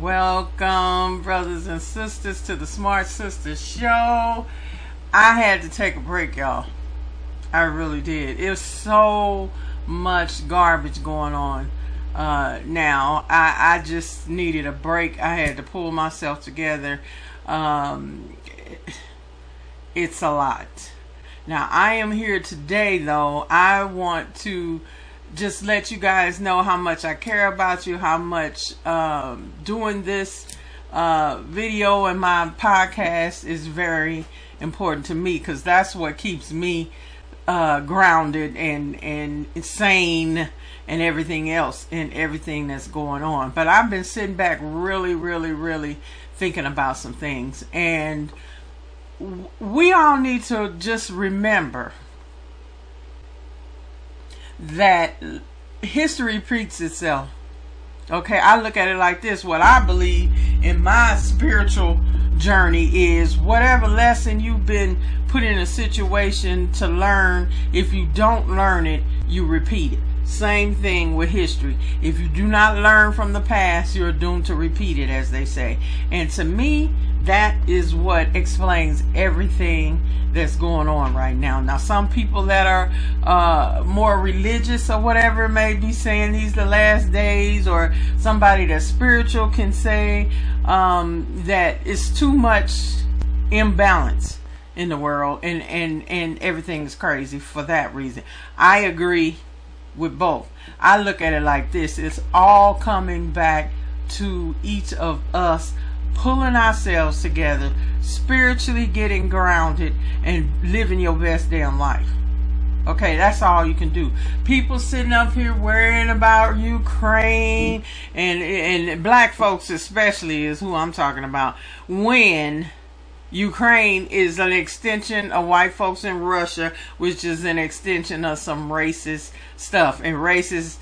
Welcome, brothers and sisters, to the Smart Sisters Show. I had to take a break, y'all. I really did. It was so much garbage going on uh, now. I, I just needed a break. I had to pull myself together. Um, it's a lot. Now, I am here today, though. I want to just let you guys know how much I care about you, how much um, doing this uh, video and my podcast is very important to me because that's what keeps me uh, grounded and and sane and everything else and everything that's going on. But I've been sitting back really, really, really thinking about some things and we all need to just remember that history repeats itself. Okay, I look at it like this. What I believe in my spiritual journey is whatever lesson you've been put in a situation to learn, if you don't learn it, you repeat it. Same thing with history. If you do not learn from the past, you're doomed to repeat it, as they say. And to me, that is what explains everything that's going on right now. Now, some people that are uh, more religious or whatever may be saying these the last days, or somebody that's spiritual can say um, that it's too much imbalance in the world, and and and everything is crazy for that reason. I agree with both. I look at it like this it's all coming back to each of us pulling ourselves together, spiritually getting grounded, and living your best damn life. Okay, that's all you can do. People sitting up here worrying about Ukraine and and black folks especially is who I'm talking about. When Ukraine is an extension of white folks in Russia, which is an extension of some racist stuff and racist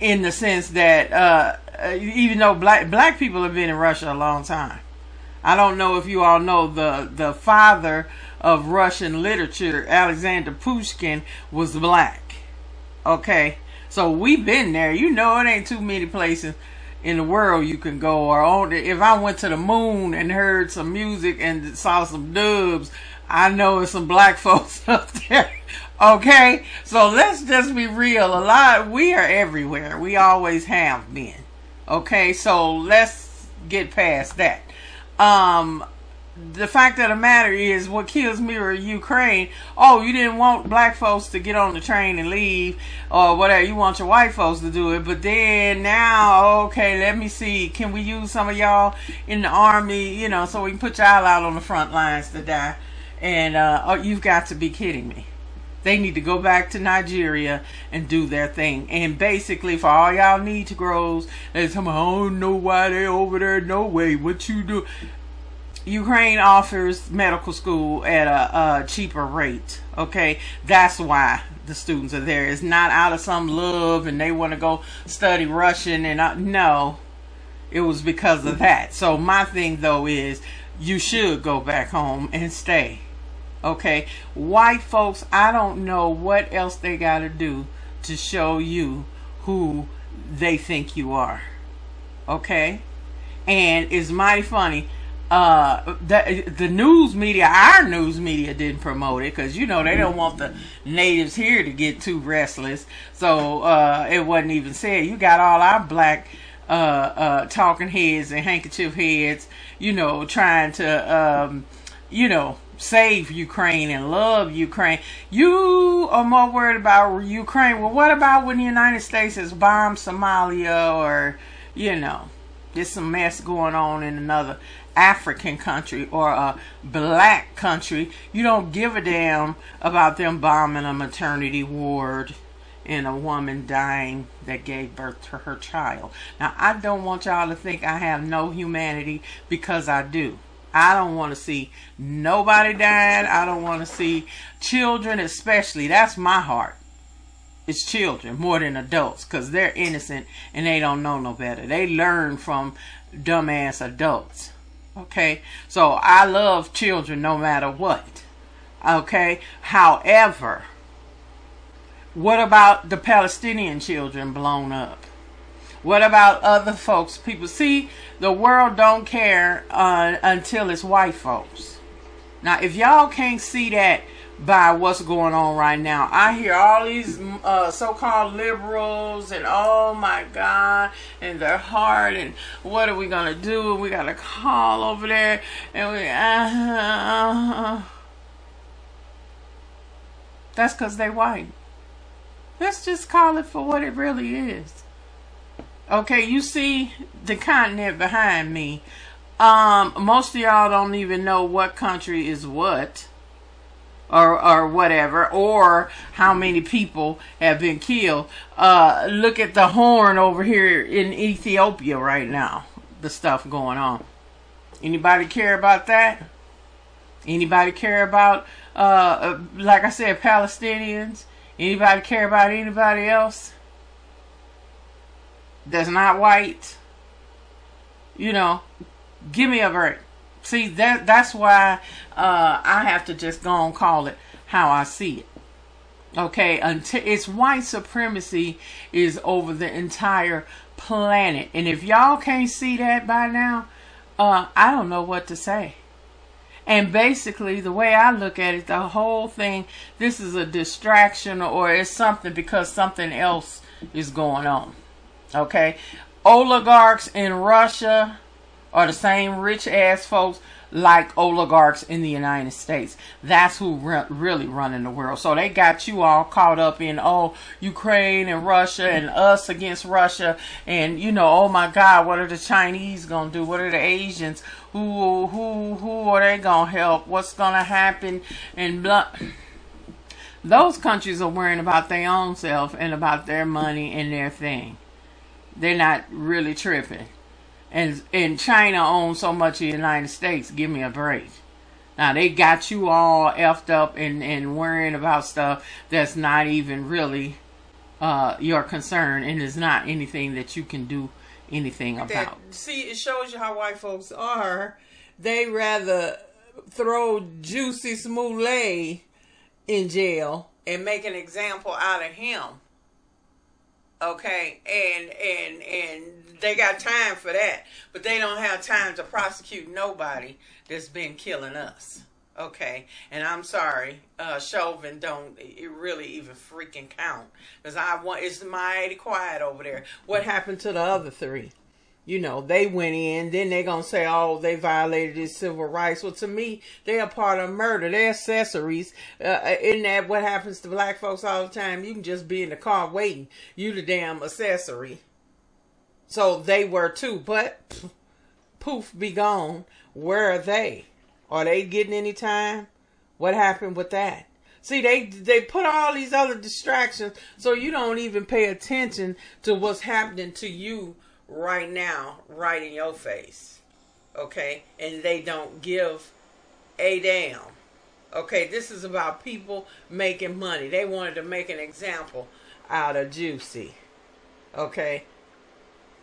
in the sense that uh, uh, even though black black people have been in Russia a long time, I don't know if you all know the the father of Russian literature, Alexander Pushkin, was black. Okay, so we've been there. You know, it ain't too many places in the world you can go or on if I went to the moon and heard some music and saw some dubs, I know it's some black folks up there. Okay? So let's just be real. A lot we are everywhere. We always have been. Okay? So let's get past that. Um the fact of the matter is what kills me with Ukraine. Oh, you didn't want black folks to get on the train and leave or whatever. You want your white folks to do it. But then now, okay, let me see. Can we use some of y'all in the army, you know, so we can put y'all out on the front lines to die? And uh, oh, you've got to be kidding me. They need to go back to Nigeria and do their thing. And basically, for all y'all need to grows, they tell I don't know why they over there. No way. What you do? Ukraine offers medical school at a, a, cheaper rate. Okay, that's why the students are there. It's not out of some love and they want to go study Russian and uh, no, it was because of that. So my thing though is you should go back home and stay. Okay, white folks, I don't know what else they got to do to show you who they think you are. Okay, and it's mighty funny uh the the news media our news media didn't promote it because you know they don't want the natives here to get too restless so uh it wasn't even said you got all our black uh uh talking heads and handkerchief heads you know trying to um you know save Ukraine and love Ukraine. You are more worried about Ukraine. Well, what about when the United States has bombed Somalia or, you know, there's some mess going on in another African country or a black country, you don't give a damn about them bombing a maternity ward and a woman dying that gave birth to her child. Now, I don't want y'all to think I have no humanity because I do. I don't want to see nobody dying. I don't want to see children, especially. That's my heart. It's children more than adults because they're innocent and they don't know no better. They learn from dumbass adults. Okay, so I love children no matter what. Okay, however, what about the Palestinian children blown up? What about other folks? People see the world don't care uh, until it's white folks. Now, if y'all can't see that by what's going on right now, I hear all these uh, so-called liberals and oh my God, and they're hard and what are we gonna do? And We gotta call over there and we. Uh, that's because they white. Let's just call it for what it really is. Okay, you see the continent behind me. Um, most of y'all don't even know what country is what or or whatever or how many people have been killed. Uh, look at the horn over here in Ethiopia right now. The stuff going on. Anybody care about that? Anybody care about uh, uh like I said Palestinians? Anybody care about anybody else? That's not white. You know, give me a break. See that that's why uh, I have to just go and call it how I see it. Okay, until it's white supremacy is over the entire planet, and if y'all can't see that by now, uh, I don't know what to say. And basically, the way I look at it, the whole thing, this is a distraction or it's something because something else is going on. Okay? Oligarchs in Russia are the same rich ass folks like oligarchs in the United States. That's who re- really running the world. So they got you all caught up in oh Ukraine and Russia and us against Russia and you know oh my God what are the Chinese gonna do? What are the Asians? Who who who are they gonna help? What's gonna happen? And blah. Those countries are worrying about their own self and about their money and their thing they're not really tripping. And and China owns so much of the United States. Give me a break. Now they got you all effed up and, and worrying about stuff that's not even really uh, your concern and is not anything that you can do anything about. That, see, it shows you how white folks are. They rather throw Jussie Smollett in jail and make an example out of him okay and and and they got time for that but they don't have time to prosecute nobody that's been killing us. Okay and i'm sorry uh chauvin don't it really even freaking count because i want it's mighty quiet over there. What happened to the other three you know, they went in, then they're going to say, oh, they violated his civil rights. Well, to me, they're a part of murder. They're accessories. Uh, isn't that what happens to black folks all the time? You can just be in the car waiting. You the damn accessory. So they were too, but poof, be gone. Where are they? Are they getting any time? What happened with that? See, they they put all these other distractions so you don't even pay attention to what's happening to you right now, right in your face. Okay? And they don't give a damn. Okay, this is about people making money. They wanted to make an example out of Jussie. Okay?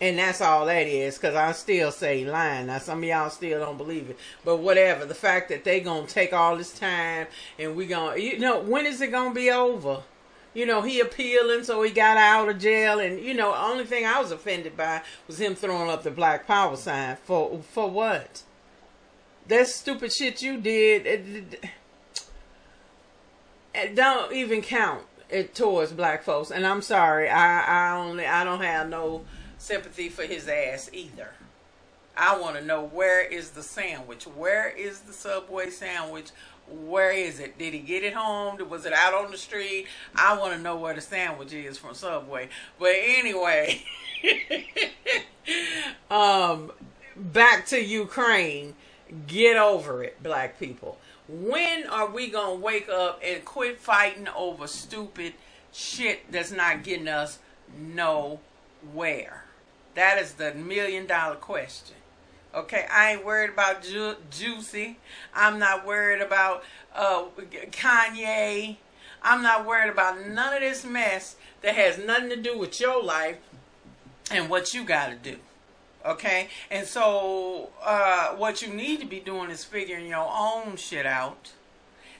And that's all that is, because I still say lying. Now, some of y'all still don't believe it. But whatever. The fact that they going to take all this time and we going to, you know, when is it going to be over? You know, he appealing, so he got out of jail. And you know, the only thing I was offended by was him throwing up the Black Power sign for for what? That stupid shit you did. It, it don't even count it towards black folks. And I'm sorry, I I only I don't have no sympathy for his ass either. I want to know where is the sandwich? Where is the Subway sandwich? Where is it? Did he get it home? Was it out on the street? I want to know where the sandwich is from Subway. But anyway, um, back to Ukraine. Get over it, black people. When are we going to wake up and quit fighting over stupid shit that's not getting us nowhere? That is the million dollar question. Okay, I ain't worried about Ju- Jussie. I'm not worried about uh, Kanye. I'm not worried about none of this mess that has nothing to do with your life and what you got to do. Okay, and so uh, what you need to be doing is figuring your own shit out,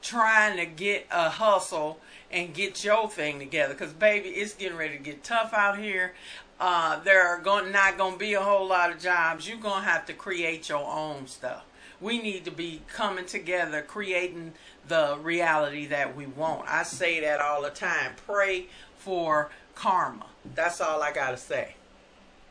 trying to get a hustle and get your thing together. Because, baby, it's getting ready to get tough out here. Uh, there are going not going to be a whole lot of jobs. You're going to have to create your own stuff. We need to be coming together, creating the reality that we want. I say that all the time. Pray for karma. That's all I got to say.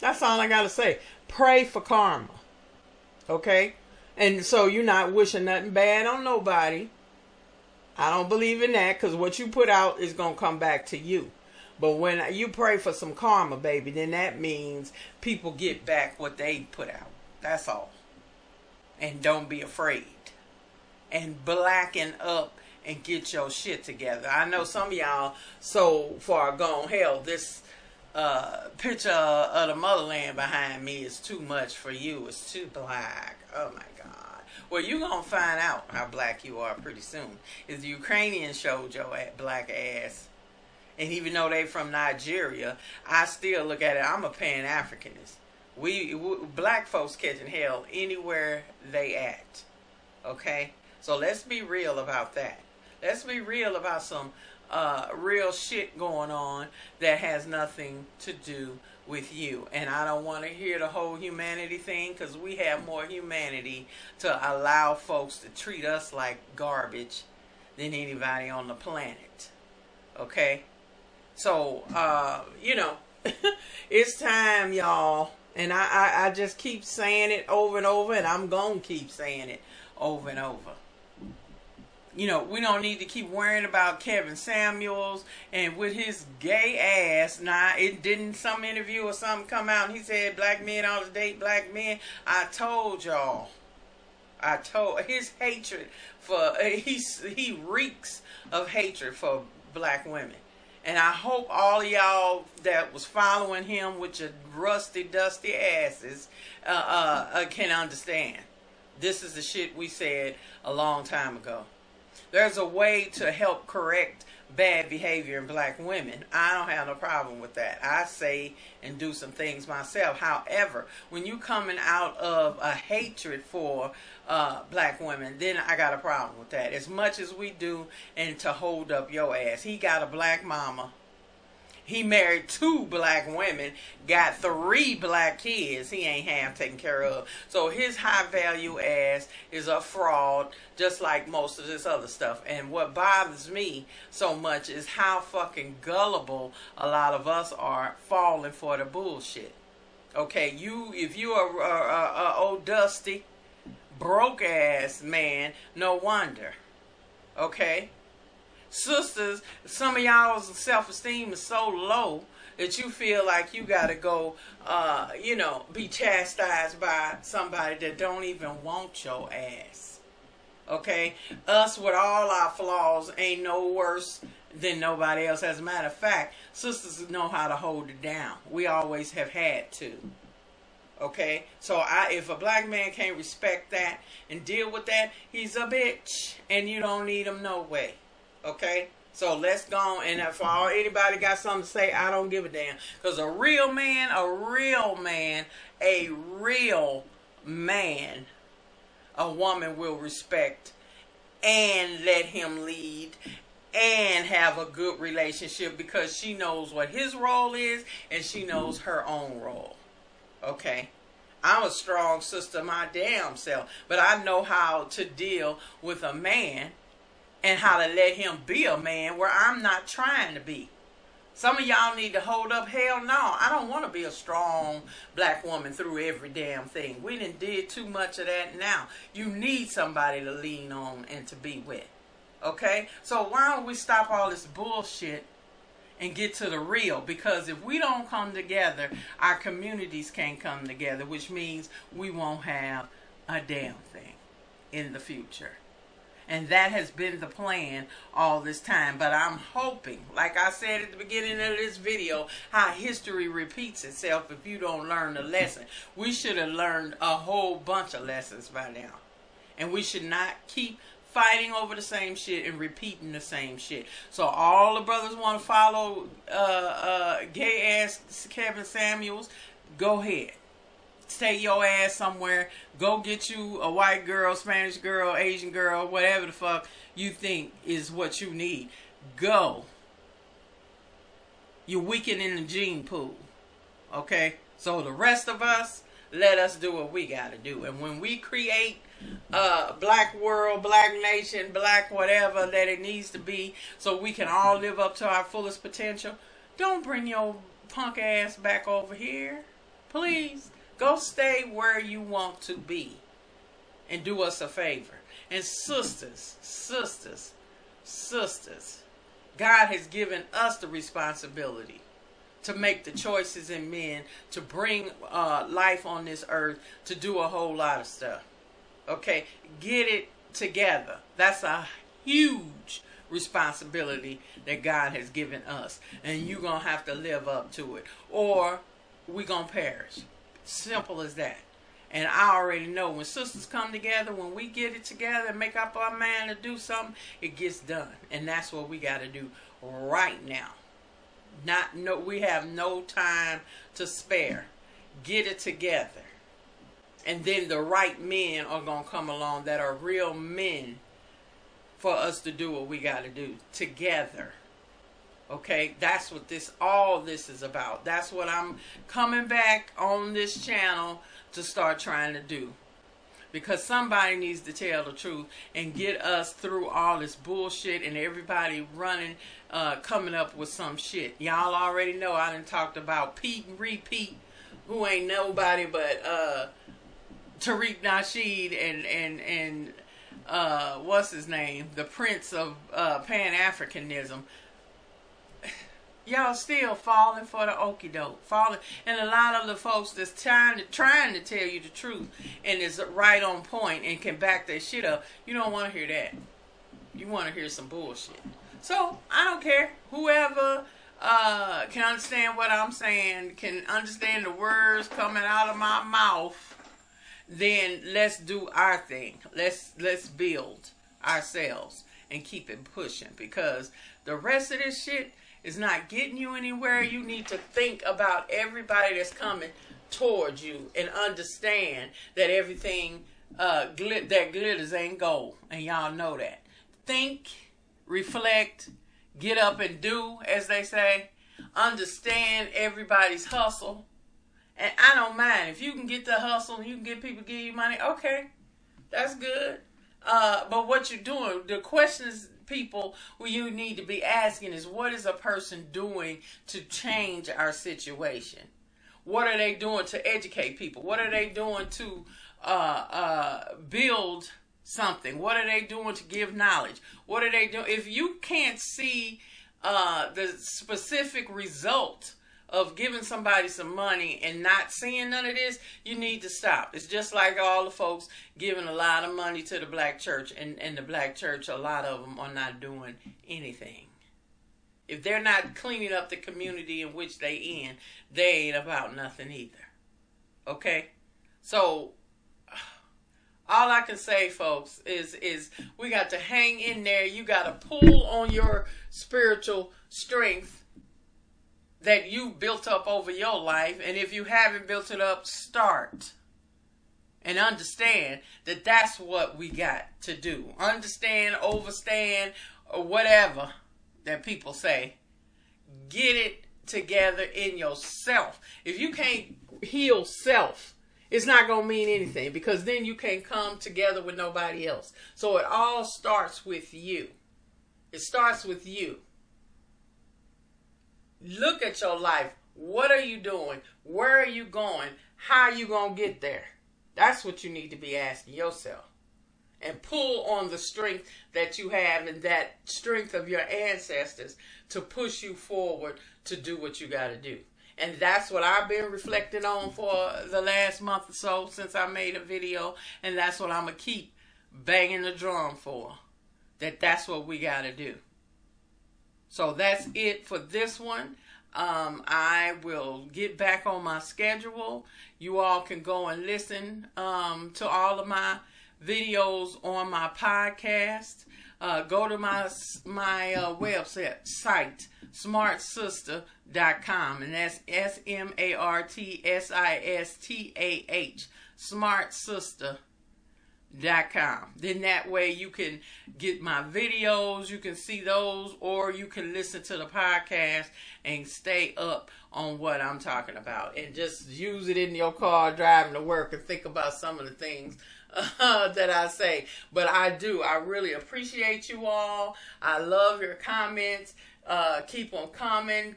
That's all I got to say. Pray for karma. Okay? And so you're not wishing nothing bad on nobody. I don't believe in that because what you put out is going to come back to you. But when you pray for some karma, baby, then that means people get back what they put out. That's all. And don't be afraid. And blacken up and get your shit together. I know some of y'all so far gone hell. This uh, picture of the motherland behind me is too much for you. It's too black. Oh my God. Well, you're going to find out how black you are pretty soon. If the Ukrainians showed your black ass and even though they from Nigeria, I still look at it. I'm a Pan Africanist. We, we black folks catching hell anywhere they at. Okay, so let's be real about that. Let's be real about some uh, real shit going on that has nothing to do with you. And I don't want to hear the whole humanity thing because we have more humanity to allow folks to treat us like garbage than anybody on the planet. Okay? So, uh, you know, it's time, y'all. And I, I, I just keep saying it over and over, and I'm going to keep saying it over and over. You know, we don't need to keep worrying about Kevin Samuels and with his gay ass. Now, it didn't some interview or something come out and he said black men always date black men. I told y'all. I told his hatred for he he reeks of hatred for black women. And I hope all y'all that was following him with your rusty, dusty asses uh, uh, uh, can understand. This is the shit we said a long time ago. There's a way to help correct bad behavior in black women. I don't have no problem with that. I say and do some things myself. However, when you coming out of a hatred for uh, black women, then I got a problem with that. As much as we do and to hold up your ass. He got a black mama he married two black women, got three black kids he ain't half taken care of. So his high value ass is a fraud, just like most of this other stuff. And what bothers me so much is how fucking gullible a lot of us are falling for the bullshit. Okay, you if you are a, a, a old dusty, broke ass man, no wonder. Okay sisters, some of y'all's self esteem is so low that you feel like you gotta go, uh, you know, be chastised by somebody that don't even want your ass. Okay, us with all our flaws ain't no worse than nobody else. As a matter of fact, sisters know how to hold it down. We always have had to. Okay, so I if a black man can't respect that and deal with that, he's a bitch, and you don't need him no way. Okay? So let's go and if all anybody got something to say, I don't give a damn. Because a real man, a real man, a real man, a woman will respect and let him lead and have a good relationship because she knows what his role is and she knows her own role. Okay? I'm a strong sister my damn self, but I know how to deal with a man and how to let him be a man where I'm not trying to be. Some of y'all need to hold up. Hell no, I don't want to be a strong black woman through every damn thing. We didn't did too much of that now. You need somebody to lean on and to be with. Okay? So why don't we stop all this bullshit and get to the real? Because if we don't come together, our communities can't come together, which means we won't have a damn thing in the future. And that has been the plan all this time. But I'm hoping, like I said at the beginning of this video, how history repeats itself if you don't learn the lesson. We should have learned a whole bunch of lessons by now. And we should not keep fighting over the same shit and repeating the same shit. So all the brothers want to follow uh, uh, gay ass Kevin Samuels. Go ahead Take your ass somewhere. Go get you a white girl, Spanish girl, Asian girl, whatever the fuck you think is what you need. Go. You're weakened in the gene pool. Okay? So the rest of us, let us do what we got to do. And when we create a black world, black nation, black whatever that it needs to be, so we can all live up to our fullest potential, don't bring your punk ass back over here. Please go stay where you want to be and do us a favor. And sisters, sisters, sisters, God has given us the responsibility to make the choices in men, to bring uh, life on this earth, to do a whole lot of stuff. Okay, get it together. That's a huge responsibility that God has given us, and you're gonna have to live up to it, or we gonna perish. Simple as that. And I already know when sisters come together, when we get it together and make up our mind to do something, it gets done. And that's what we got to do right now. Not no we have no time to spare. Get it together. And then the right men are going to come along that are real men for us to do what we got to do together. Okay, that's what this all this is about. That's what I'm coming back on this channel to start trying to do. Because somebody needs to tell the truth and get us through all this bullshit and everybody running, uh, coming up with some shit. Y'all already know I done talked about Pete and repeat, who ain't nobody but uh, Tariq Nasheed and and and uh, what's his name, the Prince of uh, Pan Africanism y'all still falling for the okey doke, falling, and a lot of the folks that's trying to trying to tell you the truth and is right on point and can back their shit up. You don't want to hear that. You want to hear some bullshit. So I don't care. Whoever uh, can understand what I'm saying, can understand the words coming out of my mouth, then let's do our thing. Let's let's build ourselves and keep it pushing because the rest of this shit is not getting you anywhere. You need to think about everybody that's coming towards you and understand that everything uh, glit- that glitters ain't gold, and y'all know that. Think, reflect, get up and do, as they say. Understand everybody's hustle, and I don't mind if you can get the hustle and you can get people to give you money. Okay, that's good. Uh, but what you're doing, the question is people who you need to be asking is what is a person doing to change our situation? What are they doing to educate people? What are they doing to uh, uh, build something? What are they doing to give knowledge? What are they doing? If you can't see uh, the specific result of giving somebody some money and not seeing none of this, you need to stop. It's just like all the folks giving a lot of money to the black church, and, and the black church, a lot of them are not doing anything. If they're not cleaning up the community in which they in, they ain't about nothing either. Okay? So all I can say, folks, is is we got to hang in there. You got to pull on your spiritual strength that you built up over your life. And if you haven't built it up, start. And understand that that's what we got to do. Understand, overstand, or whatever that people say. Get it together in yourself. If you can't heal self, it's not going to mean anything because then you can't come together with nobody else. So it all starts with you. It starts with you. Look at your life. What are you doing? Where are you going? How are you going to get there? That's what you need to be asking yourself. And pull on the strength that you have and that strength of your ancestors to push you forward to do what you got to do. And that's what I've been reflecting on for the last month or so since I made a video. And that's what I'm going to keep banging the drum for. That that's what we got to do. So that's it for this one. Um, I will get back on my schedule. You all can go and listen um, to all of my videos on my podcast. Uh, go to my my uh, website site smartsistah.com and that's S M A R T S I S T A H smartsistah dot com. Then that way you can get my videos, you can see those, or you can listen to the podcast and stay up on what I'm talking about and just use it in your car driving to work and think about some of the things uh, that I say. But I do. I really appreciate you all. I love your comments. Uh, keep on coming.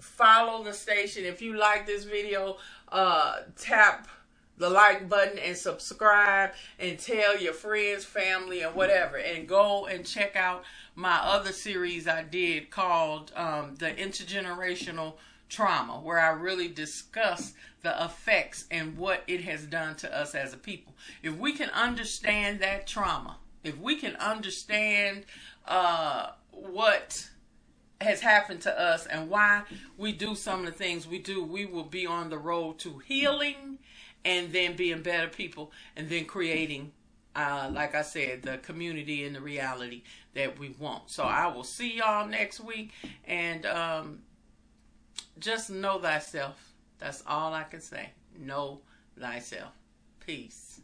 Follow the station. If you like this video, uh, tap the like button and subscribe and tell your friends, family, and whatever. And go and check out my other series I did called um, The Intergenerational Trauma, where I really discuss the effects and what it has done to us as a people. If we can understand that trauma, if we can understand uh, what has happened to us and why we do some of the things we do, we will be on the road to healing and then being better people and then creating uh, like I said, the community and the reality that we want. So I will see y'all next week and um, just know thyself. That's all I can say. Know thyself. Peace.